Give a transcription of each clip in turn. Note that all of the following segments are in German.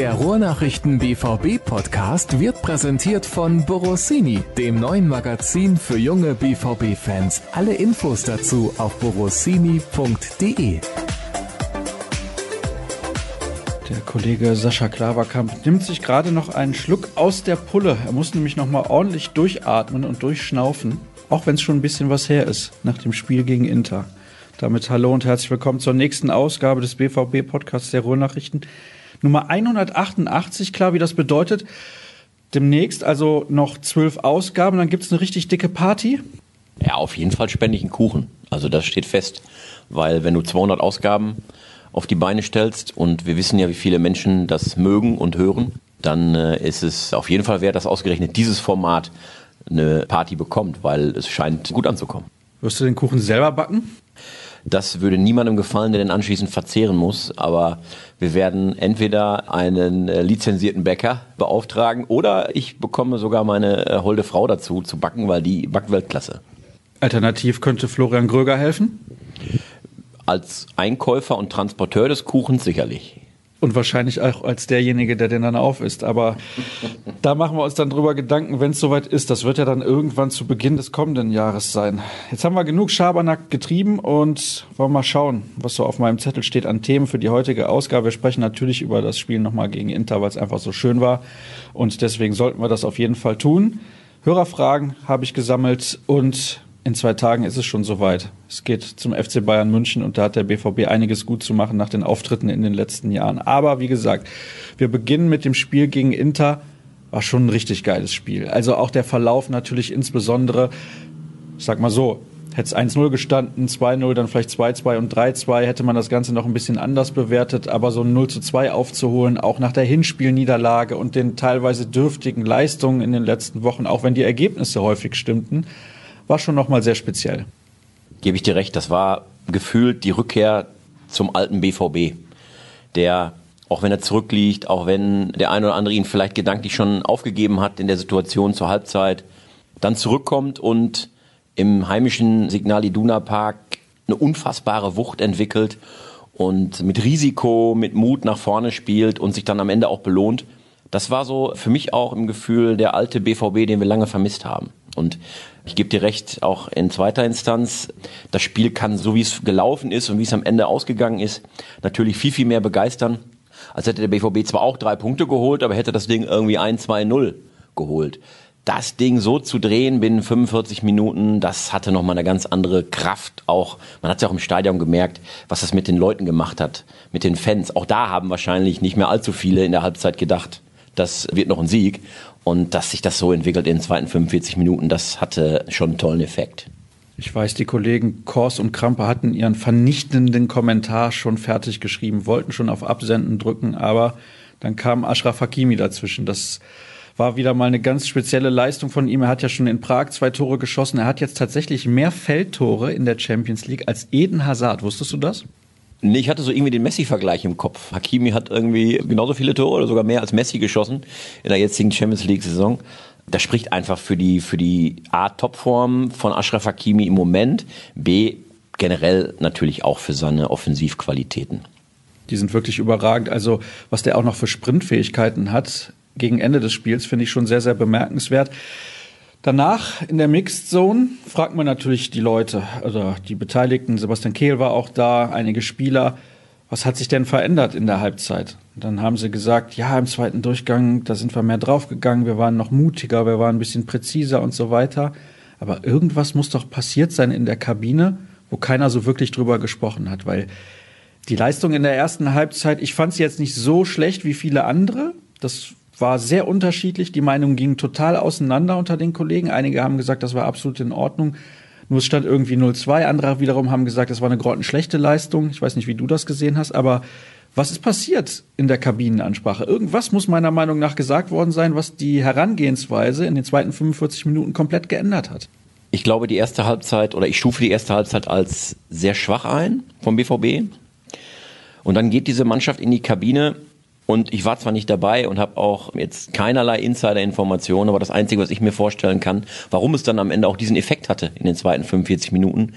Der Ruhrnachrichten BVB Podcast wird präsentiert von Borossini, dem neuen Magazin für junge BVB Fans. Alle Infos dazu auf borossini.de. Der Kollege Sascha Klaverkamp nimmt sich gerade noch einen Schluck aus der Pulle. Er muss nämlich noch mal ordentlich durchatmen und durchschnaufen, auch wenn es schon ein bisschen was her ist nach dem Spiel gegen Inter. Damit hallo und herzlich willkommen zur nächsten Ausgabe des BVB Podcasts der Ruhrnachrichten. Nummer 188, klar, wie das bedeutet. Demnächst also noch zwölf Ausgaben, dann gibt es eine richtig dicke Party. Ja, auf jeden Fall spende ich einen Kuchen. Also das steht fest, weil wenn du 200 Ausgaben auf die Beine stellst und wir wissen ja, wie viele Menschen das mögen und hören, dann äh, ist es auf jeden Fall wert, dass ausgerechnet dieses Format eine Party bekommt, weil es scheint gut anzukommen. Wirst du den Kuchen selber backen? Das würde niemandem gefallen, der den anschließend verzehren muss. Aber wir werden entweder einen äh, lizenzierten Bäcker beauftragen oder ich bekomme sogar meine äh, holde Frau dazu zu backen, weil die backt Weltklasse. Alternativ könnte Florian Gröger helfen? Als Einkäufer und Transporteur des Kuchens sicherlich. Und wahrscheinlich auch als derjenige, der den dann auf ist. Aber da machen wir uns dann drüber Gedanken, wenn es soweit ist. Das wird ja dann irgendwann zu Beginn des kommenden Jahres sein. Jetzt haben wir genug Schabernack getrieben und wollen mal schauen, was so auf meinem Zettel steht an Themen für die heutige Ausgabe. Wir sprechen natürlich über das Spiel nochmal gegen Inter, weil es einfach so schön war. Und deswegen sollten wir das auf jeden Fall tun. Hörerfragen habe ich gesammelt und in zwei Tagen ist es schon soweit. Es geht zum FC Bayern München und da hat der BVB einiges gut zu machen nach den Auftritten in den letzten Jahren. Aber wie gesagt, wir beginnen mit dem Spiel gegen Inter. War schon ein richtig geiles Spiel. Also auch der Verlauf natürlich insbesondere, ich sag mal so, hätte es 1-0 gestanden, 2-0, dann vielleicht 2-2 und 3-2, hätte man das Ganze noch ein bisschen anders bewertet. Aber so ein 0-2 aufzuholen, auch nach der Hinspielniederlage und den teilweise dürftigen Leistungen in den letzten Wochen, auch wenn die Ergebnisse häufig stimmten, war schon nochmal sehr speziell. Gebe ich dir recht, das war gefühlt die Rückkehr zum alten BVB, der auch wenn er zurückliegt, auch wenn der eine oder andere ihn vielleicht gedanklich schon aufgegeben hat in der Situation zur Halbzeit, dann zurückkommt und im heimischen Signal Iduna Park eine unfassbare Wucht entwickelt und mit Risiko, mit Mut nach vorne spielt und sich dann am Ende auch belohnt. Das war so für mich auch im Gefühl der alte BVB, den wir lange vermisst haben. Und ich gebe dir recht, auch in zweiter Instanz, das Spiel kann, so wie es gelaufen ist und wie es am Ende ausgegangen ist, natürlich viel, viel mehr begeistern, als hätte der BVB zwar auch drei Punkte geholt, aber hätte das Ding irgendwie 1-2-0 geholt. Das Ding so zu drehen binnen 45 Minuten, das hatte nochmal eine ganz andere Kraft. Auch, man hat es ja auch im Stadion gemerkt, was das mit den Leuten gemacht hat, mit den Fans. Auch da haben wahrscheinlich nicht mehr allzu viele in der Halbzeit gedacht, das wird noch ein Sieg. Und dass sich das so entwickelt in den zweiten 45 Minuten, das hatte schon einen tollen Effekt. Ich weiß, die Kollegen Kors und Krampe hatten ihren vernichtenden Kommentar schon fertig geschrieben, wollten schon auf Absenden drücken, aber dann kam Ashraf Hakimi dazwischen. Das war wieder mal eine ganz spezielle Leistung von ihm. Er hat ja schon in Prag zwei Tore geschossen. Er hat jetzt tatsächlich mehr Feldtore in der Champions League als Eden Hazard. Wusstest du das? Nee, ich hatte so irgendwie den Messi-Vergleich im Kopf. Hakimi hat irgendwie genauso viele Tore oder sogar mehr als Messi geschossen in der jetzigen Champions League-Saison. Das spricht einfach für die, für die A, Topform von Ashraf Hakimi im Moment, B, generell natürlich auch für seine Offensivqualitäten. Die sind wirklich überragend. Also, was der auch noch für Sprintfähigkeiten hat, gegen Ende des Spiels, finde ich schon sehr, sehr bemerkenswert. Danach in der Mixed Zone fragt man natürlich die Leute, also die Beteiligten. Sebastian Kehl war auch da, einige Spieler. Was hat sich denn verändert in der Halbzeit? Und dann haben sie gesagt, ja, im zweiten Durchgang, da sind wir mehr draufgegangen, wir waren noch mutiger, wir waren ein bisschen präziser und so weiter. Aber irgendwas muss doch passiert sein in der Kabine, wo keiner so wirklich drüber gesprochen hat, weil die Leistung in der ersten Halbzeit, ich fand sie jetzt nicht so schlecht wie viele andere. Das war sehr unterschiedlich. Die Meinungen gingen total auseinander unter den Kollegen. Einige haben gesagt, das war absolut in Ordnung. Nur es stand irgendwie 0-2. Andere wiederum haben gesagt, das war eine grottenschlechte Leistung. Ich weiß nicht, wie du das gesehen hast, aber was ist passiert in der Kabinenansprache? Irgendwas muss meiner Meinung nach gesagt worden sein, was die Herangehensweise in den zweiten 45 Minuten komplett geändert hat. Ich glaube, die erste Halbzeit oder ich stufe die erste Halbzeit als sehr schwach ein vom BVB. Und dann geht diese Mannschaft in die Kabine und ich war zwar nicht dabei und habe auch jetzt keinerlei Insider-Informationen, aber das Einzige, was ich mir vorstellen kann, warum es dann am Ende auch diesen Effekt hatte in den zweiten 45 Minuten,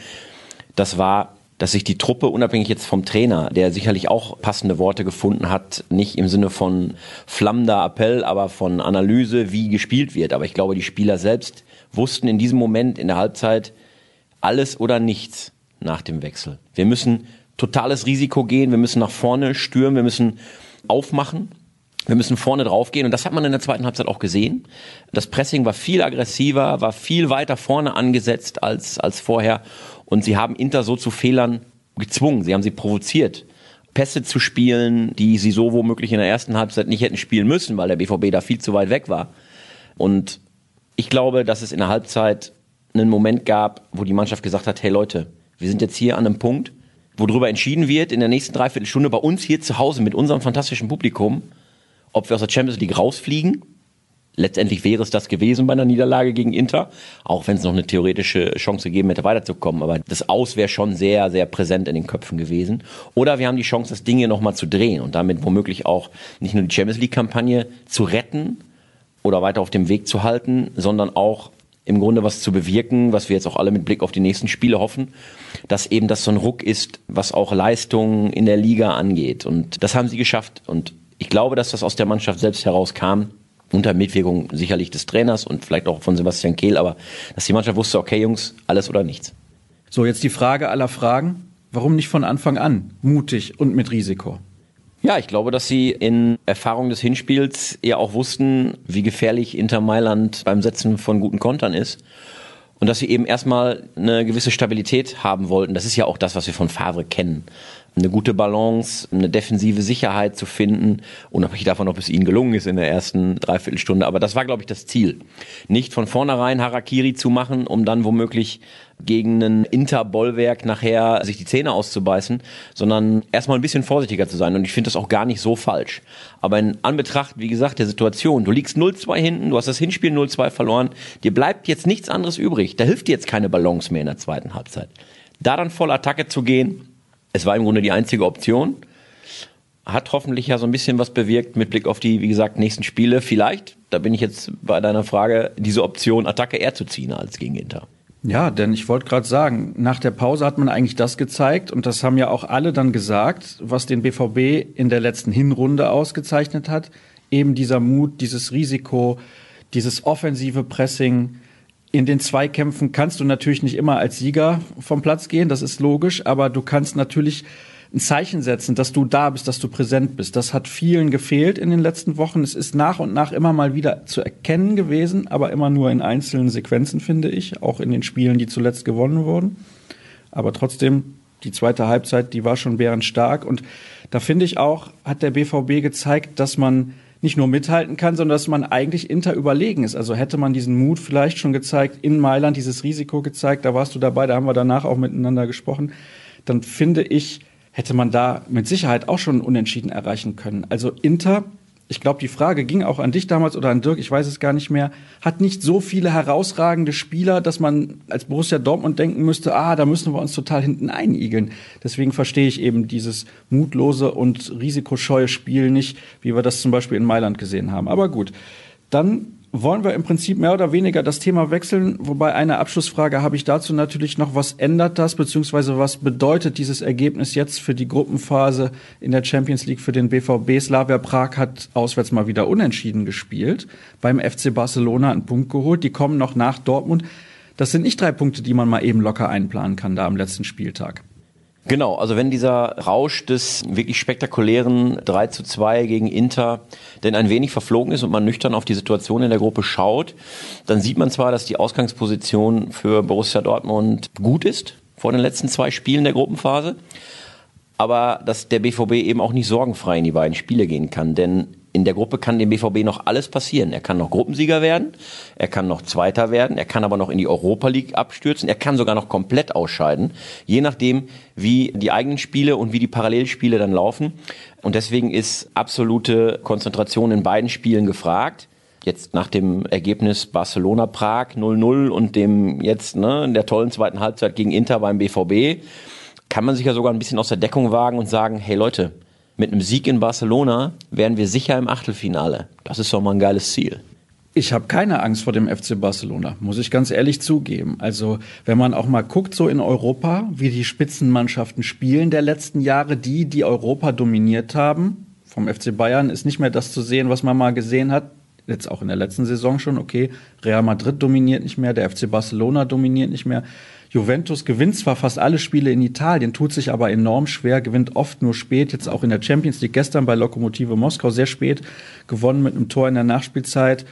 das war, dass sich die Truppe, unabhängig jetzt vom Trainer, der sicherlich auch passende Worte gefunden hat, nicht im Sinne von flammender Appell, aber von Analyse, wie gespielt wird. Aber ich glaube, die Spieler selbst wussten in diesem Moment in der Halbzeit alles oder nichts nach dem Wechsel. Wir müssen totales Risiko gehen, wir müssen nach vorne stürmen, wir müssen aufmachen. Wir müssen vorne draufgehen und das hat man in der zweiten Halbzeit auch gesehen. Das Pressing war viel aggressiver, war viel weiter vorne angesetzt als, als vorher und sie haben Inter so zu Fehlern gezwungen, sie haben sie provoziert. Pässe zu spielen, die sie so womöglich in der ersten Halbzeit nicht hätten spielen müssen, weil der BVB da viel zu weit weg war. Und ich glaube, dass es in der Halbzeit einen Moment gab, wo die Mannschaft gesagt hat, hey Leute, wir sind jetzt hier an einem Punkt, wo darüber entschieden wird, in der nächsten Dreiviertelstunde bei uns hier zu Hause mit unserem fantastischen Publikum, ob wir aus der Champions League rausfliegen. Letztendlich wäre es das gewesen bei einer Niederlage gegen Inter, auch wenn es noch eine theoretische Chance gegeben hätte, weiterzukommen. Aber das Aus wäre schon sehr, sehr präsent in den Köpfen gewesen. Oder wir haben die Chance, das Ding hier nochmal zu drehen und damit womöglich auch nicht nur die Champions League-Kampagne zu retten oder weiter auf dem Weg zu halten, sondern auch im Grunde was zu bewirken, was wir jetzt auch alle mit Blick auf die nächsten Spiele hoffen, dass eben das so ein Ruck ist, was auch Leistungen in der Liga angeht. Und das haben sie geschafft. Und ich glaube, dass das aus der Mannschaft selbst herauskam, unter Mitwirkung sicherlich des Trainers und vielleicht auch von Sebastian Kehl, aber dass die Mannschaft wusste, okay Jungs, alles oder nichts. So, jetzt die Frage aller Fragen. Warum nicht von Anfang an mutig und mit Risiko? Ja, ich glaube, dass sie in Erfahrung des Hinspiels ja auch wussten, wie gefährlich Inter Mailand beim Setzen von guten Kontern ist. Und dass sie eben erstmal eine gewisse Stabilität haben wollten. Das ist ja auch das, was wir von Favre kennen eine gute Balance, eine defensive Sicherheit zu finden, unabhängig davon, ob es ihnen gelungen ist in der ersten Dreiviertelstunde. Aber das war, glaube ich, das Ziel. Nicht von vornherein Harakiri zu machen, um dann womöglich gegen ein Interbollwerk nachher sich die Zähne auszubeißen, sondern erstmal ein bisschen vorsichtiger zu sein. Und ich finde das auch gar nicht so falsch. Aber in Anbetracht, wie gesagt, der Situation, du liegst 0-2 hinten, du hast das Hinspiel 0-2 verloren, dir bleibt jetzt nichts anderes übrig. Da hilft dir jetzt keine Balance mehr in der zweiten Halbzeit. Da dann voll Attacke zu gehen, es war im Grunde die einzige Option. Hat hoffentlich ja so ein bisschen was bewirkt mit Blick auf die, wie gesagt, nächsten Spiele. Vielleicht, da bin ich jetzt bei deiner Frage, diese Option Attacke eher zu ziehen als gegen Inter. Ja, denn ich wollte gerade sagen, nach der Pause hat man eigentlich das gezeigt und das haben ja auch alle dann gesagt, was den BVB in der letzten Hinrunde ausgezeichnet hat. Eben dieser Mut, dieses Risiko, dieses offensive Pressing, in den Zweikämpfen kannst du natürlich nicht immer als Sieger vom Platz gehen, das ist logisch, aber du kannst natürlich ein Zeichen setzen, dass du da bist, dass du präsent bist. Das hat vielen gefehlt in den letzten Wochen. Es ist nach und nach immer mal wieder zu erkennen gewesen, aber immer nur in einzelnen Sequenzen, finde ich, auch in den Spielen, die zuletzt gewonnen wurden. Aber trotzdem, die zweite Halbzeit, die war schon bärenstark. Und da finde ich auch, hat der BVB gezeigt, dass man nicht nur mithalten kann, sondern dass man eigentlich Inter überlegen ist. Also hätte man diesen Mut vielleicht schon gezeigt, in Mailand dieses Risiko gezeigt, da warst du dabei, da haben wir danach auch miteinander gesprochen, dann finde ich, hätte man da mit Sicherheit auch schon Unentschieden erreichen können. Also Inter ich glaube, die Frage ging auch an dich damals oder an Dirk, ich weiß es gar nicht mehr, hat nicht so viele herausragende Spieler, dass man als Borussia Dortmund denken müsste, ah, da müssen wir uns total hinten einigeln. Deswegen verstehe ich eben dieses mutlose und risikoscheue Spiel nicht, wie wir das zum Beispiel in Mailand gesehen haben. Aber gut, dann wollen wir im Prinzip mehr oder weniger das Thema wechseln. Wobei eine Abschlussfrage habe ich dazu natürlich noch. Was ändert das, beziehungsweise was bedeutet dieses Ergebnis jetzt für die Gruppenphase in der Champions League für den BVB? Slavia Prag hat auswärts mal wieder unentschieden gespielt. Beim FC Barcelona einen Punkt geholt. Die kommen noch nach Dortmund. Das sind nicht drei Punkte, die man mal eben locker einplanen kann da am letzten Spieltag. Genau, also wenn dieser Rausch des wirklich spektakulären 3 zu 2 gegen Inter denn ein wenig verflogen ist und man nüchtern auf die Situation in der Gruppe schaut, dann sieht man zwar, dass die Ausgangsposition für Borussia Dortmund gut ist vor den letzten zwei Spielen der Gruppenphase, aber dass der BVB eben auch nicht sorgenfrei in die beiden Spiele gehen kann, denn in der Gruppe kann dem BVB noch alles passieren. Er kann noch Gruppensieger werden, er kann noch Zweiter werden, er kann aber noch in die Europa League abstürzen, er kann sogar noch komplett ausscheiden, je nachdem, wie die eigenen Spiele und wie die Parallelspiele dann laufen. Und deswegen ist absolute Konzentration in beiden Spielen gefragt. Jetzt nach dem Ergebnis Barcelona-Prag 0-0 und dem jetzt ne, in der tollen zweiten Halbzeit gegen Inter beim BVB kann man sich ja sogar ein bisschen aus der Deckung wagen und sagen, hey Leute, mit einem Sieg in Barcelona wären wir sicher im Achtelfinale. Das ist doch mal ein geiles Ziel. Ich habe keine Angst vor dem FC Barcelona, muss ich ganz ehrlich zugeben. Also wenn man auch mal guckt so in Europa, wie die Spitzenmannschaften spielen der letzten Jahre, die, die Europa dominiert haben, vom FC Bayern ist nicht mehr das zu sehen, was man mal gesehen hat. Jetzt auch in der letzten Saison schon, okay, Real Madrid dominiert nicht mehr, der FC Barcelona dominiert nicht mehr. Juventus gewinnt zwar fast alle Spiele in Italien, tut sich aber enorm schwer, gewinnt oft nur spät, jetzt auch in der Champions League gestern bei Lokomotive Moskau sehr spät gewonnen mit einem Tor in der Nachspielzeit.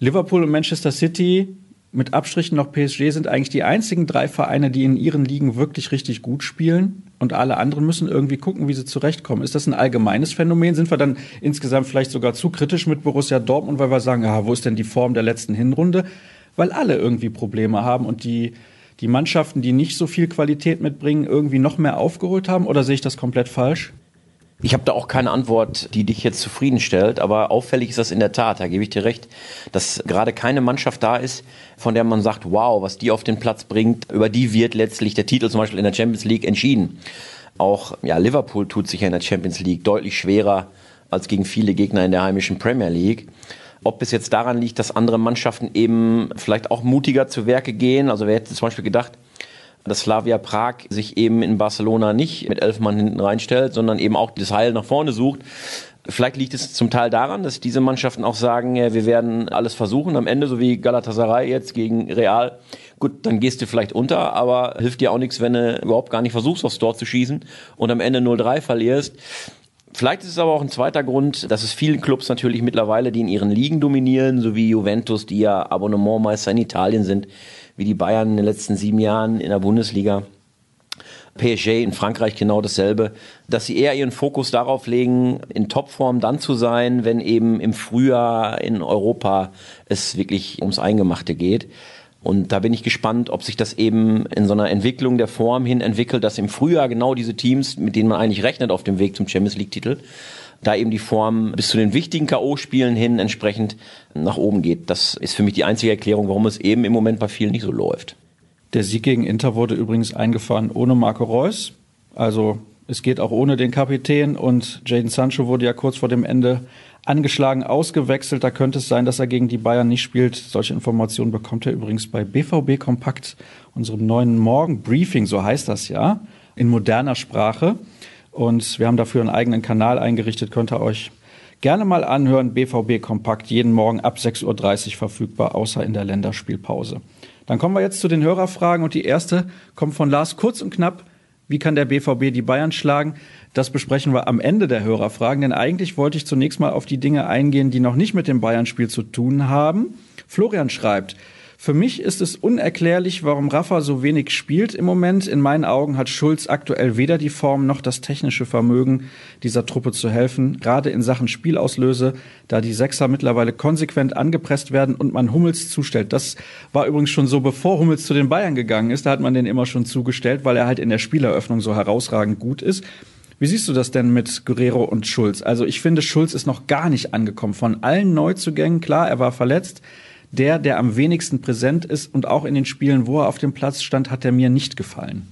Liverpool und Manchester City mit Abstrichen noch PSG sind eigentlich die einzigen drei Vereine, die in ihren Ligen wirklich richtig gut spielen. Und alle anderen müssen irgendwie gucken, wie sie zurechtkommen. Ist das ein allgemeines Phänomen? Sind wir dann insgesamt vielleicht sogar zu kritisch mit Borussia Dortmund, weil wir sagen, ja, wo ist denn die Form der letzten Hinrunde? Weil alle irgendwie Probleme haben und die, die Mannschaften, die nicht so viel Qualität mitbringen, irgendwie noch mehr aufgeholt haben? Oder sehe ich das komplett falsch? Ich habe da auch keine Antwort, die dich jetzt zufriedenstellt, aber auffällig ist das in der Tat, da gebe ich dir recht, dass gerade keine Mannschaft da ist, von der man sagt, wow, was die auf den Platz bringt, über die wird letztlich der Titel zum Beispiel in der Champions League entschieden. Auch ja, Liverpool tut sich ja in der Champions League deutlich schwerer als gegen viele Gegner in der heimischen Premier League. Ob es jetzt daran liegt, dass andere Mannschaften eben vielleicht auch mutiger zu Werke gehen, also wer hätte zum Beispiel gedacht, dass Slavia Prag sich eben in Barcelona nicht mit elf Mann hinten reinstellt, sondern eben auch das Heil nach vorne sucht. Vielleicht liegt es zum Teil daran, dass diese Mannschaften auch sagen, wir werden alles versuchen. Am Ende, so wie Galatasaray jetzt gegen Real, gut, dann gehst du vielleicht unter, aber hilft dir auch nichts, wenn du überhaupt gar nicht versuchst, aufs Tor zu schießen und am Ende 0-3 verlierst. Vielleicht ist es aber auch ein zweiter Grund, dass es vielen Clubs natürlich mittlerweile, die in ihren Ligen dominieren, so wie Juventus, die ja Abonnementmeister in Italien sind, wie die Bayern in den letzten sieben Jahren in der Bundesliga. PSG in Frankreich genau dasselbe, dass sie eher ihren Fokus darauf legen, in Topform dann zu sein, wenn eben im Frühjahr in Europa es wirklich ums Eingemachte geht. Und da bin ich gespannt, ob sich das eben in so einer Entwicklung der Form hin entwickelt, dass im Frühjahr genau diese Teams, mit denen man eigentlich rechnet auf dem Weg zum Champions League Titel, da eben die Form bis zu den wichtigen K.O.-Spielen hin entsprechend nach oben geht. Das ist für mich die einzige Erklärung, warum es eben im Moment bei vielen nicht so läuft. Der Sieg gegen Inter wurde übrigens eingefahren ohne Marco Reus. Also es geht auch ohne den Kapitän und Jaden Sancho wurde ja kurz vor dem Ende angeschlagen ausgewechselt. Da könnte es sein, dass er gegen die Bayern nicht spielt. Solche Informationen bekommt er übrigens bei BVB Kompakt, unserem neuen Morgenbriefing, so heißt das ja, in moderner Sprache. Und wir haben dafür einen eigenen Kanal eingerichtet, könnt ihr euch gerne mal anhören. BVB Kompakt, jeden Morgen ab 6.30 Uhr verfügbar, außer in der Länderspielpause. Dann kommen wir jetzt zu den Hörerfragen und die erste kommt von Lars kurz und knapp. Wie kann der BVB die Bayern schlagen? Das besprechen wir am Ende der Hörerfragen, denn eigentlich wollte ich zunächst mal auf die Dinge eingehen, die noch nicht mit dem Bayern-Spiel zu tun haben. Florian schreibt, für mich ist es unerklärlich, warum Rafa so wenig spielt im Moment. In meinen Augen hat Schulz aktuell weder die Form noch das technische Vermögen, dieser Truppe zu helfen, gerade in Sachen Spielauslöse, da die Sechser mittlerweile konsequent angepresst werden und man Hummels zustellt. Das war übrigens schon so, bevor Hummels zu den Bayern gegangen ist. Da hat man den immer schon zugestellt, weil er halt in der Spieleröffnung so herausragend gut ist. Wie siehst du das denn mit Guerrero und Schulz? Also ich finde, Schulz ist noch gar nicht angekommen. Von allen Neuzugängen, klar, er war verletzt der, der am wenigsten präsent ist und auch in den Spielen, wo er auf dem Platz stand, hat er mir nicht gefallen.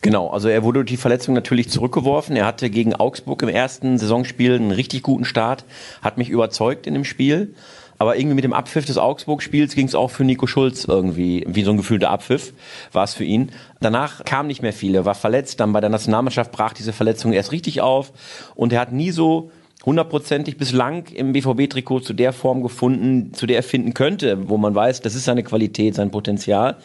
Genau, also er wurde durch die Verletzung natürlich zurückgeworfen. Er hatte gegen Augsburg im ersten Saisonspiel einen richtig guten Start, hat mich überzeugt in dem Spiel. Aber irgendwie mit dem Abpfiff des Augsburg-Spiels ging es auch für Nico Schulz irgendwie, wie so ein gefühlter Abpfiff war es für ihn. Danach kam nicht mehr viel, er war verletzt, dann bei der Nationalmannschaft brach diese Verletzung erst richtig auf und er hat nie so hundertprozentig bislang im BVB-Trikot zu der Form gefunden, zu der er finden könnte, wo man weiß, das ist seine Qualität, sein Potenzial.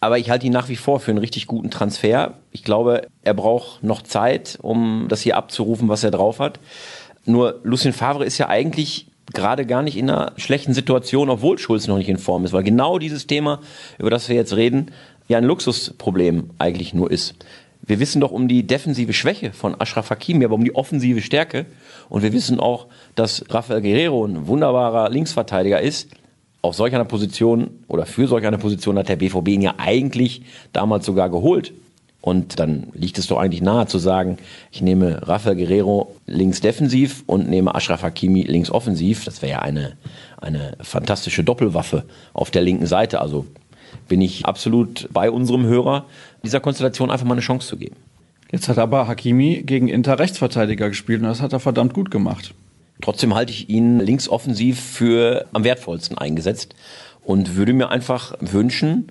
Aber ich halte ihn nach wie vor für einen richtig guten Transfer. Ich glaube, er braucht noch Zeit, um das hier abzurufen, was er drauf hat. Nur Lucien Favre ist ja eigentlich gerade gar nicht in einer schlechten Situation, obwohl Schulz noch nicht in Form ist, weil genau dieses Thema, über das wir jetzt reden, ja ein Luxusproblem eigentlich nur ist. Wir wissen doch um die defensive Schwäche von Ashraf Hakimi, aber um die offensive Stärke. Und wir wissen auch, dass Rafael Guerrero ein wunderbarer Linksverteidiger ist. Auf solch einer Position oder für solch eine Position hat der BVB ihn ja eigentlich damals sogar geholt. Und dann liegt es doch eigentlich nahe zu sagen, ich nehme Rafael Guerrero links defensiv und nehme Ashraf Hakimi links offensiv. Das wäre ja eine, eine fantastische Doppelwaffe auf der linken Seite. Also bin ich absolut bei unserem Hörer, dieser Konstellation einfach mal eine Chance zu geben. Jetzt hat aber Hakimi gegen Inter Rechtsverteidiger gespielt und das hat er verdammt gut gemacht. Trotzdem halte ich ihn linksoffensiv für am wertvollsten eingesetzt und würde mir einfach wünschen,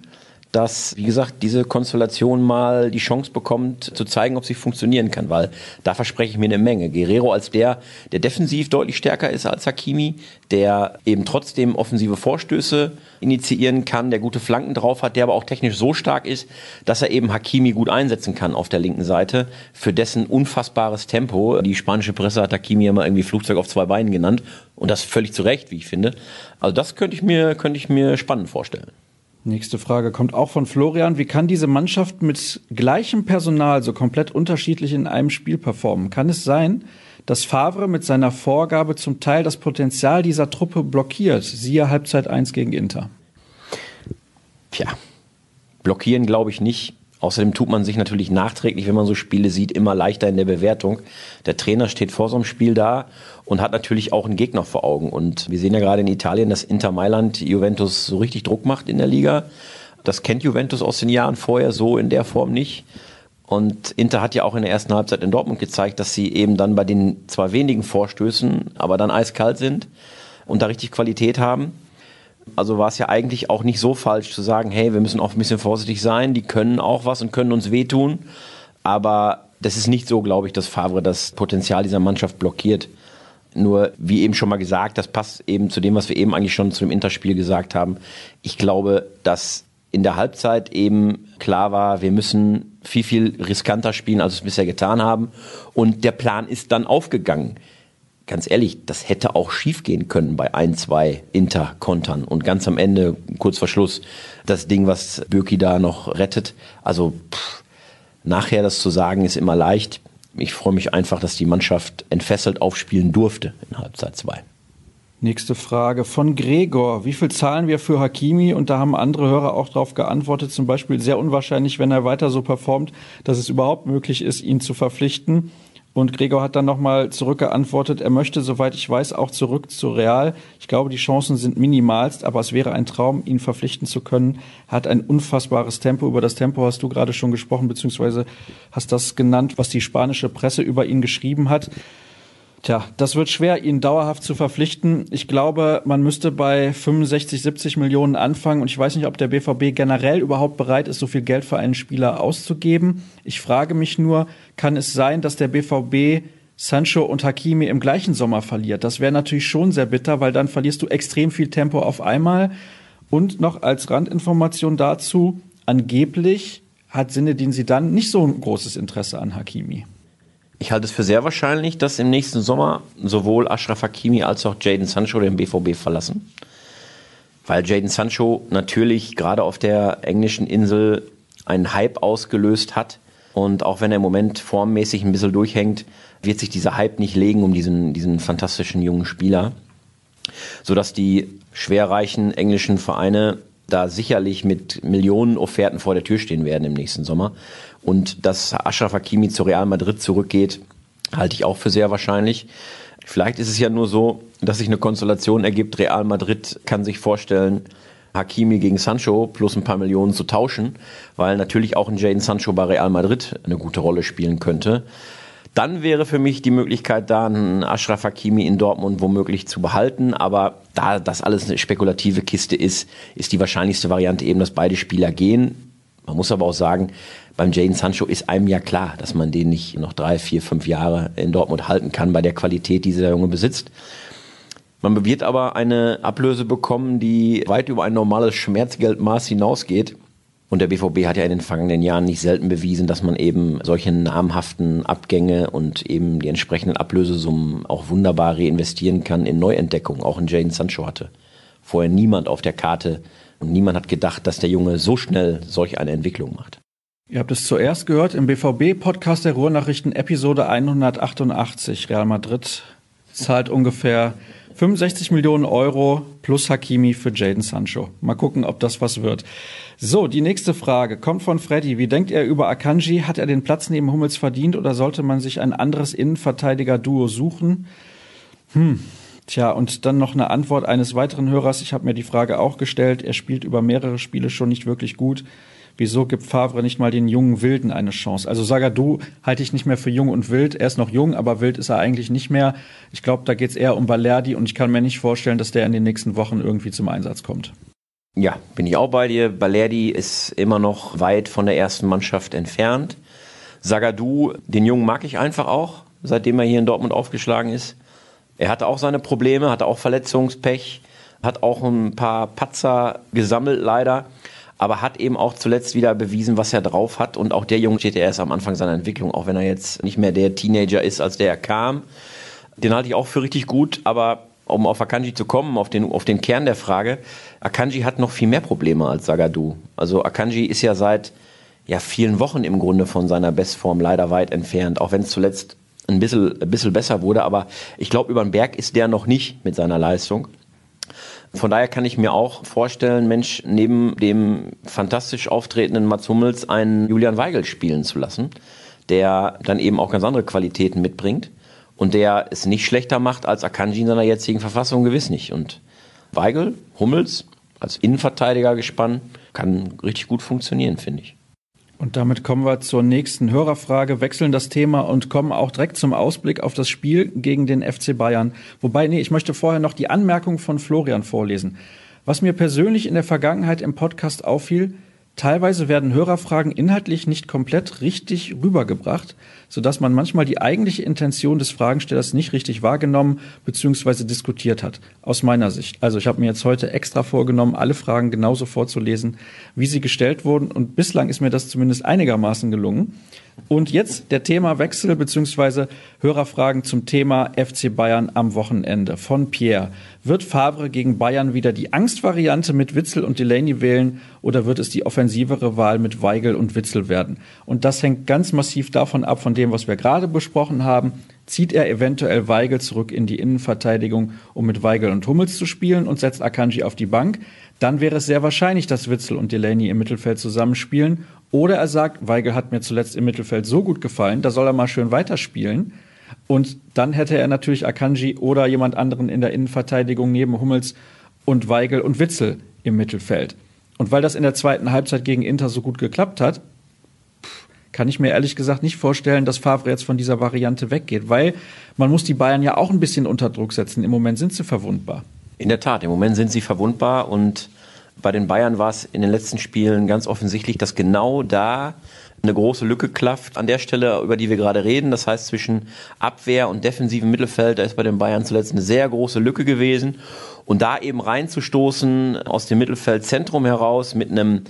dass, wie gesagt, diese Konstellation mal die Chance bekommt, zu zeigen, ob sie funktionieren kann, weil da verspreche ich mir eine Menge. Guerrero als der, der defensiv deutlich stärker ist als Hakimi, der eben trotzdem offensive Vorstöße initiieren kann, der gute Flanken drauf hat, der aber auch technisch so stark ist, dass er eben Hakimi gut einsetzen kann auf der linken Seite, für dessen unfassbares Tempo. Die spanische Presse hat Hakimi immer irgendwie Flugzeug auf zwei Beinen genannt und das völlig zu Recht, wie ich finde. Also das könnte ich mir, könnte ich mir spannend vorstellen. Nächste Frage kommt auch von Florian. Wie kann diese Mannschaft mit gleichem Personal so komplett unterschiedlich in einem Spiel performen? Kann es sein, dass Favre mit seiner Vorgabe zum Teil das Potenzial dieser Truppe blockiert? Siehe Halbzeit 1 gegen Inter. Tja, blockieren glaube ich nicht. Außerdem tut man sich natürlich nachträglich, wenn man so Spiele sieht, immer leichter in der Bewertung. Der Trainer steht vor so einem Spiel da und hat natürlich auch einen Gegner vor Augen. Und wir sehen ja gerade in Italien, dass Inter Mailand Juventus so richtig Druck macht in der Liga. Das kennt Juventus aus den Jahren vorher so in der Form nicht. Und Inter hat ja auch in der ersten Halbzeit in Dortmund gezeigt, dass sie eben dann bei den zwar wenigen Vorstößen, aber dann eiskalt sind und da richtig Qualität haben. Also war es ja eigentlich auch nicht so falsch zu sagen, hey, wir müssen auch ein bisschen vorsichtig sein, die können auch was und können uns wehtun. Aber das ist nicht so, glaube ich, dass Favre das Potenzial dieser Mannschaft blockiert. Nur, wie eben schon mal gesagt, das passt eben zu dem, was wir eben eigentlich schon zu dem Interspiel gesagt haben. Ich glaube, dass in der Halbzeit eben klar war, wir müssen viel, viel riskanter spielen, als wir es bisher getan haben. Und der Plan ist dann aufgegangen ganz ehrlich, das hätte auch schiefgehen können bei ein, zwei Inter-Kontern und ganz am Ende, kurz vor Schluss, das Ding, was Birki da noch rettet. Also pff, nachher das zu sagen, ist immer leicht. Ich freue mich einfach, dass die Mannschaft entfesselt aufspielen durfte in Halbzeit 2. Nächste Frage von Gregor. Wie viel zahlen wir für Hakimi? Und da haben andere Hörer auch darauf geantwortet, zum Beispiel sehr unwahrscheinlich, wenn er weiter so performt, dass es überhaupt möglich ist, ihn zu verpflichten. Und Gregor hat dann nochmal zurückgeantwortet, er möchte, soweit ich weiß, auch zurück zu Real. Ich glaube, die Chancen sind minimalst, aber es wäre ein Traum, ihn verpflichten zu können. Er hat ein unfassbares Tempo. Über das Tempo hast du gerade schon gesprochen, beziehungsweise hast das genannt, was die spanische Presse über ihn geschrieben hat. Tja, das wird schwer, ihn dauerhaft zu verpflichten. Ich glaube, man müsste bei 65, 70 Millionen anfangen und ich weiß nicht, ob der BVB generell überhaupt bereit ist, so viel Geld für einen Spieler auszugeben. Ich frage mich nur, kann es sein, dass der BVB Sancho und Hakimi im gleichen Sommer verliert? Das wäre natürlich schon sehr bitter, weil dann verlierst du extrem viel Tempo auf einmal. Und noch als Randinformation dazu, angeblich hat Sinne, sie dann nicht so ein großes Interesse an Hakimi. Ich halte es für sehr wahrscheinlich, dass im nächsten Sommer sowohl Ashraf Hakimi als auch Jaden Sancho den BVB verlassen. Weil Jaden Sancho natürlich gerade auf der englischen Insel einen Hype ausgelöst hat. Und auch wenn er im Moment formmäßig ein bisschen durchhängt, wird sich dieser Hype nicht legen um diesen, diesen fantastischen jungen Spieler. Sodass die schwerreichen englischen Vereine da sicherlich mit Millionen Offerten vor der Tür stehen werden im nächsten Sommer. Und dass Ashraf Hakimi zu Real Madrid zurückgeht, halte ich auch für sehr wahrscheinlich. Vielleicht ist es ja nur so, dass sich eine Konstellation ergibt. Real Madrid kann sich vorstellen, Hakimi gegen Sancho plus ein paar Millionen zu tauschen, weil natürlich auch ein Jaden Sancho bei Real Madrid eine gute Rolle spielen könnte. Dann wäre für mich die Möglichkeit da, einen Ashraf Hakimi in Dortmund womöglich zu behalten. Aber da das alles eine spekulative Kiste ist, ist die wahrscheinlichste Variante eben, dass beide Spieler gehen. Man muss aber auch sagen, beim Jaden Sancho ist einem ja klar, dass man den nicht noch drei, vier, fünf Jahre in Dortmund halten kann bei der Qualität, die dieser Junge besitzt. Man wird aber eine Ablöse bekommen, die weit über ein normales Schmerzgeldmaß hinausgeht. Und der BVB hat ja in den vergangenen Jahren nicht selten bewiesen, dass man eben solche namhaften Abgänge und eben die entsprechenden Ablösesummen auch wunderbar reinvestieren kann in Neuentdeckungen. Auch in Jane Sancho hatte vorher niemand auf der Karte und niemand hat gedacht, dass der Junge so schnell solch eine Entwicklung macht. Ihr habt es zuerst gehört im BVB-Podcast der Ruhrnachrichten, Episode 188. Real Madrid zahlt ungefähr 65 Millionen Euro plus Hakimi für Jaden Sancho. Mal gucken, ob das was wird. So, die nächste Frage kommt von Freddy. Wie denkt er über Akanji? Hat er den Platz neben Hummels verdient oder sollte man sich ein anderes Innenverteidiger-Duo suchen? Hm. Tja, und dann noch eine Antwort eines weiteren Hörers. Ich habe mir die Frage auch gestellt. Er spielt über mehrere Spiele schon nicht wirklich gut. Wieso gibt Favre nicht mal den jungen Wilden eine Chance? Also Sagadu halte ich nicht mehr für jung und wild. Er ist noch jung, aber wild ist er eigentlich nicht mehr. Ich glaube, da geht es eher um Valerdi und ich kann mir nicht vorstellen, dass der in den nächsten Wochen irgendwie zum Einsatz kommt. Ja, bin ich auch bei dir. Balerdi ist immer noch weit von der ersten Mannschaft entfernt. Sagadu, den Jungen mag ich einfach auch, seitdem er hier in Dortmund aufgeschlagen ist. Er hatte auch seine Probleme, hatte auch Verletzungspech, hat auch ein paar Patzer gesammelt leider, aber hat eben auch zuletzt wieder bewiesen, was er drauf hat. Und auch der Junge steht ja erst am Anfang seiner Entwicklung, auch wenn er jetzt nicht mehr der Teenager ist, als der er kam. Den halte ich auch für richtig gut, aber um auf Akanji zu kommen, auf den, auf den Kern der Frage, Akanji hat noch viel mehr Probleme als Sagadu. Also Akanji ist ja seit ja, vielen Wochen im Grunde von seiner Bestform leider weit entfernt, auch wenn es zuletzt ein bisschen, ein bisschen besser wurde. Aber ich glaube, über den Berg ist der noch nicht mit seiner Leistung. Von daher kann ich mir auch vorstellen, Mensch, neben dem fantastisch auftretenden Mats Hummels einen Julian Weigel spielen zu lassen, der dann eben auch ganz andere Qualitäten mitbringt und der es nicht schlechter macht als Akanji in seiner jetzigen Verfassung gewiss nicht. Und Weigel, Hummels als Innenverteidiger gespannt, kann richtig gut funktionieren, finde ich. Und damit kommen wir zur nächsten Hörerfrage, wechseln das Thema und kommen auch direkt zum Ausblick auf das Spiel gegen den FC Bayern. Wobei, nee, ich möchte vorher noch die Anmerkung von Florian vorlesen. Was mir persönlich in der Vergangenheit im Podcast auffiel, Teilweise werden Hörerfragen inhaltlich nicht komplett richtig rübergebracht, sodass man manchmal die eigentliche Intention des Fragenstellers nicht richtig wahrgenommen bzw. diskutiert hat, aus meiner Sicht. Also ich habe mir jetzt heute extra vorgenommen, alle Fragen genauso vorzulesen, wie sie gestellt wurden und bislang ist mir das zumindest einigermaßen gelungen. Und jetzt der Themawechsel bzw. Hörerfragen zum Thema FC Bayern am Wochenende von Pierre. Wird Favre gegen Bayern wieder die Angstvariante mit Witzel und Delaney wählen oder wird es die offensivere Wahl mit Weigel und Witzel werden? Und das hängt ganz massiv davon ab, von dem, was wir gerade besprochen haben. Zieht er eventuell Weigel zurück in die Innenverteidigung, um mit Weigel und Hummels zu spielen und setzt Akanji auf die Bank? Dann wäre es sehr wahrscheinlich, dass Witzel und Delaney im Mittelfeld zusammenspielen oder er sagt, Weigel hat mir zuletzt im Mittelfeld so gut gefallen, da soll er mal schön weiterspielen. Und dann hätte er natürlich Akanji oder jemand anderen in der Innenverteidigung neben Hummels und Weigel und Witzel im Mittelfeld. Und weil das in der zweiten Halbzeit gegen Inter so gut geklappt hat, kann ich mir ehrlich gesagt nicht vorstellen, dass Favre jetzt von dieser Variante weggeht, weil man muss die Bayern ja auch ein bisschen unter Druck setzen. Im Moment sind sie verwundbar. In der Tat, im Moment sind sie verwundbar und bei den Bayern war es in den letzten Spielen ganz offensichtlich, dass genau da eine große Lücke klafft an der Stelle, über die wir gerade reden. Das heißt, zwischen Abwehr und defensivem Mittelfeld, da ist bei den Bayern zuletzt eine sehr große Lücke gewesen. Und da eben reinzustoßen aus dem Mittelfeldzentrum heraus mit einem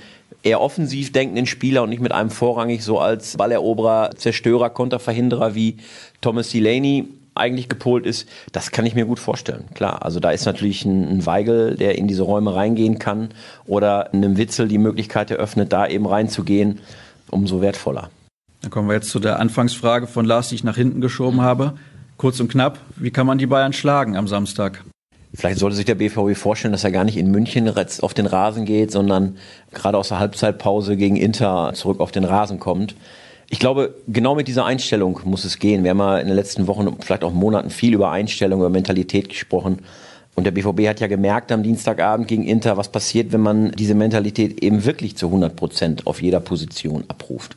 eher offensiv denkenden Spieler und nicht mit einem vorrangig so als Balleroberer, Zerstörer, Konterverhinderer wie Thomas Delaney, eigentlich gepolt ist, das kann ich mir gut vorstellen. Klar, also da ist natürlich ein, ein Weigel, der in diese Räume reingehen kann oder einem Witzel die Möglichkeit eröffnet, da eben reinzugehen, umso wertvoller. Dann kommen wir jetzt zu der Anfangsfrage von Lars, die ich nach hinten geschoben habe. Kurz und knapp, wie kann man die Bayern schlagen am Samstag? Vielleicht sollte sich der BVB vorstellen, dass er gar nicht in München auf den Rasen geht, sondern gerade aus der Halbzeitpause gegen Inter zurück auf den Rasen kommt. Ich glaube, genau mit dieser Einstellung muss es gehen. Wir haben ja in den letzten Wochen, vielleicht auch Monaten viel über Einstellung, über Mentalität gesprochen. Und der BVB hat ja gemerkt am Dienstagabend gegen Inter, was passiert, wenn man diese Mentalität eben wirklich zu 100 Prozent auf jeder Position abruft.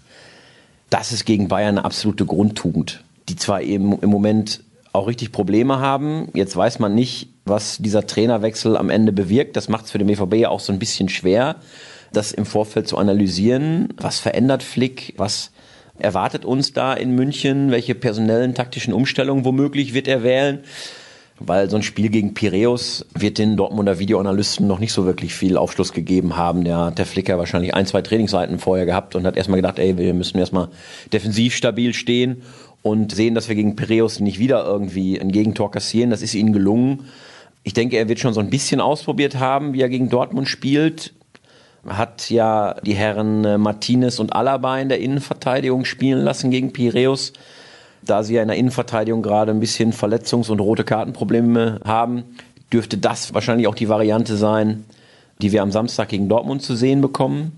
Das ist gegen Bayern eine absolute Grundtugend, die zwar eben im Moment auch richtig Probleme haben. Jetzt weiß man nicht, was dieser Trainerwechsel am Ende bewirkt. Das macht es für den BVB ja auch so ein bisschen schwer, das im Vorfeld zu analysieren. Was verändert Flick? Was erwartet uns da in München? Welche personellen, taktischen Umstellungen womöglich wird er wählen? Weil so ein Spiel gegen Piräus wird den Dortmunder Videoanalysten noch nicht so wirklich viel Aufschluss gegeben haben. Der hat der Flicker wahrscheinlich ein, zwei Trainingsseiten vorher gehabt und hat erstmal gedacht, ey, wir müssen erstmal defensiv stabil stehen und sehen, dass wir gegen Piräus nicht wieder irgendwie ein Gegentor kassieren. Das ist ihnen gelungen. Ich denke, er wird schon so ein bisschen ausprobiert haben, wie er gegen Dortmund spielt hat ja die Herren äh, Martinez und Alaba in der Innenverteidigung spielen lassen gegen Piräus. Da sie ja in der Innenverteidigung gerade ein bisschen Verletzungs- und rote Kartenprobleme haben, dürfte das wahrscheinlich auch die Variante sein, die wir am Samstag gegen Dortmund zu sehen bekommen.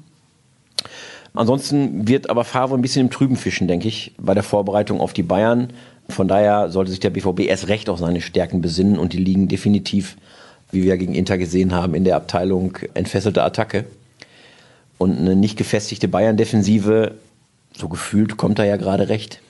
Ansonsten wird aber Favre ein bisschen im Trüben fischen, denke ich, bei der Vorbereitung auf die Bayern. Von daher sollte sich der BVB erst recht auf seine Stärken besinnen und die liegen definitiv, wie wir gegen Inter gesehen haben, in der Abteilung entfesselte Attacke. Und eine nicht gefestigte Bayern-Defensive, so gefühlt kommt er ja gerade recht.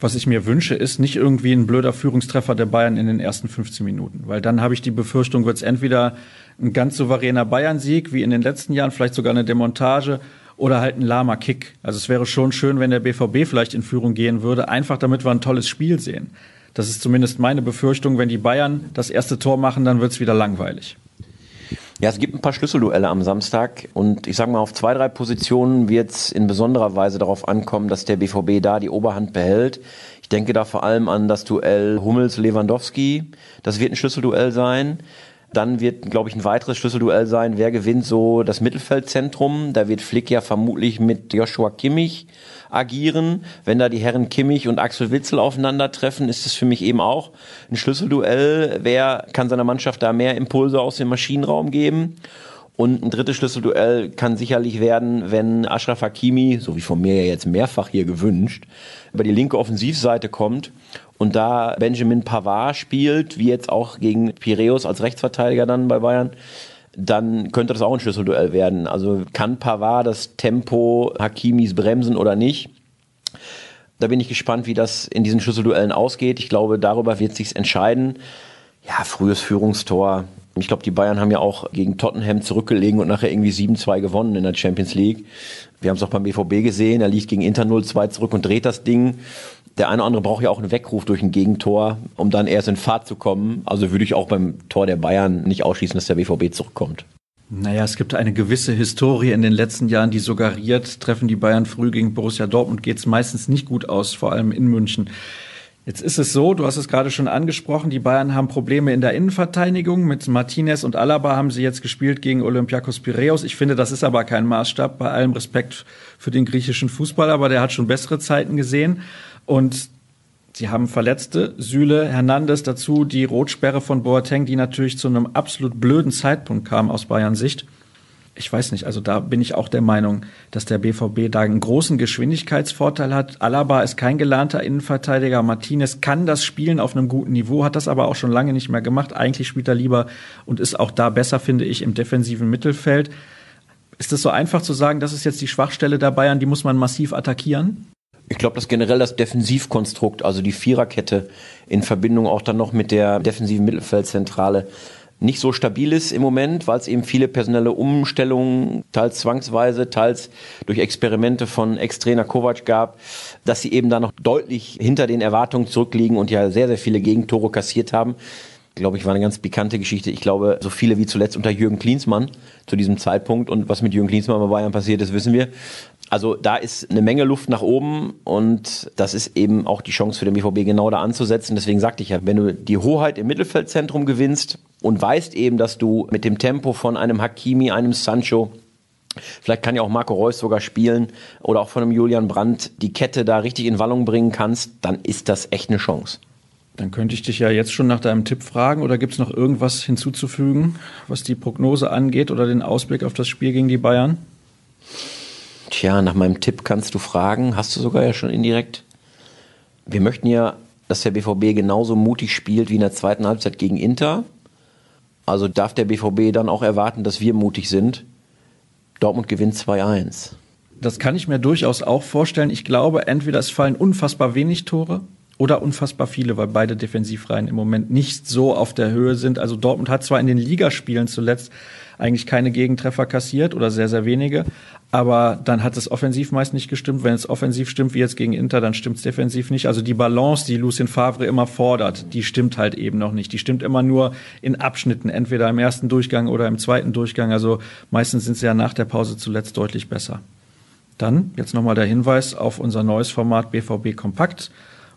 Was ich mir wünsche, ist nicht irgendwie ein blöder Führungstreffer der Bayern in den ersten 15 Minuten, weil dann habe ich die Befürchtung, wird es entweder ein ganz souveräner Bayern-Sieg, wie in den letzten Jahren, vielleicht sogar eine Demontage oder halt ein lahmer Kick. Also es wäre schon schön, wenn der BVB vielleicht in Führung gehen würde, einfach damit wir ein tolles Spiel sehen. Das ist zumindest meine Befürchtung. Wenn die Bayern das erste Tor machen, dann wird es wieder langweilig. Ja, es gibt ein paar Schlüsselduelle am Samstag und ich sage mal, auf zwei, drei Positionen wird es in besonderer Weise darauf ankommen, dass der BVB da die Oberhand behält. Ich denke da vor allem an das Duell Hummels-Lewandowski. Das wird ein Schlüsselduell sein. Dann wird, glaube ich, ein weiteres Schlüsselduell sein, wer gewinnt so das Mittelfeldzentrum. Da wird Flick ja vermutlich mit Joshua Kimmich agieren. Wenn da die Herren Kimmich und Axel Witzel aufeinandertreffen, ist es für mich eben auch ein Schlüsselduell. Wer kann seiner Mannschaft da mehr Impulse aus dem Maschinenraum geben? Und ein drittes Schlüsselduell kann sicherlich werden, wenn Ashraf Hakimi, so wie von mir ja jetzt mehrfach hier gewünscht, über die linke Offensivseite kommt und da Benjamin Pavard spielt, wie jetzt auch gegen Piräus als Rechtsverteidiger dann bei Bayern, dann könnte das auch ein Schlüsselduell werden. Also kann Pavard das Tempo Hakimis bremsen oder nicht? Da bin ich gespannt, wie das in diesen Schlüsselduellen ausgeht. Ich glaube, darüber wird sich's entscheiden. Ja, frühes Führungstor. Ich glaube, die Bayern haben ja auch gegen Tottenham zurückgelegen und nachher irgendwie 7-2 gewonnen in der Champions League. Wir haben es auch beim BVB gesehen. Er liegt gegen Inter 0-2 zurück und dreht das Ding. Der eine oder andere braucht ja auch einen Weckruf durch ein Gegentor, um dann erst in Fahrt zu kommen. Also würde ich auch beim Tor der Bayern nicht ausschließen, dass der BVB zurückkommt. Naja, es gibt eine gewisse Historie in den letzten Jahren, die suggeriert, treffen die Bayern früh gegen Borussia Dortmund, geht es meistens nicht gut aus, vor allem in München. Jetzt ist es so, du hast es gerade schon angesprochen, die Bayern haben Probleme in der Innenverteidigung. Mit Martinez und Alaba haben sie jetzt gespielt gegen Olympiakos Piraeus. Ich finde, das ist aber kein Maßstab, bei allem Respekt für den griechischen Fußball, aber der hat schon bessere Zeiten gesehen. Und sie haben Verletzte, Süle, Hernandez, dazu die Rotsperre von Boateng, die natürlich zu einem absolut blöden Zeitpunkt kam aus Bayerns Sicht. Ich weiß nicht, also da bin ich auch der Meinung, dass der BVB da einen großen Geschwindigkeitsvorteil hat. Alaba ist kein gelernter Innenverteidiger. Martinez kann das spielen auf einem guten Niveau, hat das aber auch schon lange nicht mehr gemacht. Eigentlich spielt er lieber und ist auch da besser, finde ich, im defensiven Mittelfeld. Ist es so einfach zu sagen, das ist jetzt die Schwachstelle der Bayern, die muss man massiv attackieren? Ich glaube, dass generell das Defensivkonstrukt, also die Viererkette in Verbindung auch dann noch mit der defensiven Mittelfeldzentrale nicht so stabil ist im Moment, weil es eben viele personelle Umstellungen, teils zwangsweise, teils durch Experimente von Ex-Trainer Kovac gab, dass sie eben da noch deutlich hinter den Erwartungen zurückliegen und ja sehr, sehr viele Gegentore kassiert haben glaube ich, war eine ganz pikante Geschichte. Ich glaube, so viele wie zuletzt unter Jürgen Klinsmann zu diesem Zeitpunkt. Und was mit Jürgen Klinsmann bei Bayern passiert ist, wissen wir. Also da ist eine Menge Luft nach oben und das ist eben auch die Chance für den BVB genau da anzusetzen. Deswegen sagte ich ja, wenn du die Hoheit im Mittelfeldzentrum gewinnst und weißt eben, dass du mit dem Tempo von einem Hakimi, einem Sancho, vielleicht kann ja auch Marco Reus sogar spielen oder auch von einem Julian Brandt die Kette da richtig in Wallung bringen kannst, dann ist das echt eine Chance. Dann könnte ich dich ja jetzt schon nach deinem Tipp fragen oder gibt es noch irgendwas hinzuzufügen, was die Prognose angeht oder den Ausblick auf das Spiel gegen die Bayern? Tja, nach meinem Tipp kannst du fragen, hast du sogar ja schon indirekt. Wir möchten ja, dass der BVB genauso mutig spielt wie in der zweiten Halbzeit gegen Inter. Also darf der BVB dann auch erwarten, dass wir mutig sind. Dortmund gewinnt 2-1. Das kann ich mir durchaus auch vorstellen. Ich glaube, entweder es fallen unfassbar wenig Tore oder unfassbar viele, weil beide Defensivreihen im Moment nicht so auf der Höhe sind. Also Dortmund hat zwar in den Ligaspielen zuletzt eigentlich keine Gegentreffer kassiert oder sehr, sehr wenige, aber dann hat es offensiv meist nicht gestimmt. Wenn es offensiv stimmt, wie jetzt gegen Inter, dann stimmt es defensiv nicht. Also die Balance, die Lucien Favre immer fordert, die stimmt halt eben noch nicht. Die stimmt immer nur in Abschnitten, entweder im ersten Durchgang oder im zweiten Durchgang. Also meistens sind sie ja nach der Pause zuletzt deutlich besser. Dann jetzt nochmal der Hinweis auf unser neues Format BVB Kompakt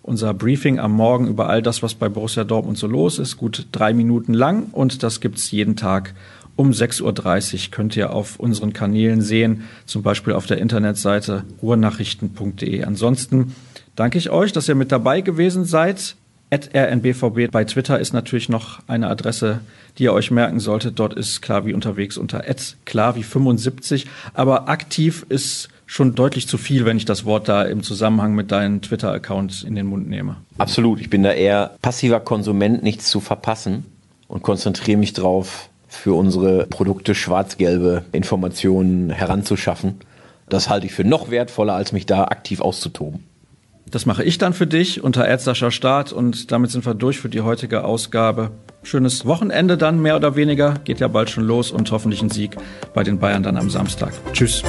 unser Briefing am Morgen über all das, was bei Borussia Dortmund so los ist. Gut drei Minuten lang und das gibt's jeden Tag um 6.30 Uhr. Könnt ihr auf unseren Kanälen sehen, zum Beispiel auf der Internetseite ruhrnachrichten.de. Ansonsten danke ich euch, dass ihr mit dabei gewesen seid. At rnbvb bei Twitter ist natürlich noch eine Adresse, die ihr euch merken solltet. Dort ist Klavi unterwegs unter klavi75. Aber aktiv ist schon deutlich zu viel, wenn ich das Wort da im Zusammenhang mit deinen Twitter-Accounts in den Mund nehme. Absolut. Ich bin da eher passiver Konsument, nichts zu verpassen und konzentriere mich drauf, für unsere Produkte schwarz-gelbe Informationen heranzuschaffen. Das halte ich für noch wertvoller, als mich da aktiv auszutoben. Das mache ich dann für dich unter Erzascher Start und damit sind wir durch für die heutige Ausgabe. Schönes Wochenende dann, mehr oder weniger. Geht ja bald schon los und hoffentlich ein Sieg bei den Bayern dann am Samstag. Tschüss.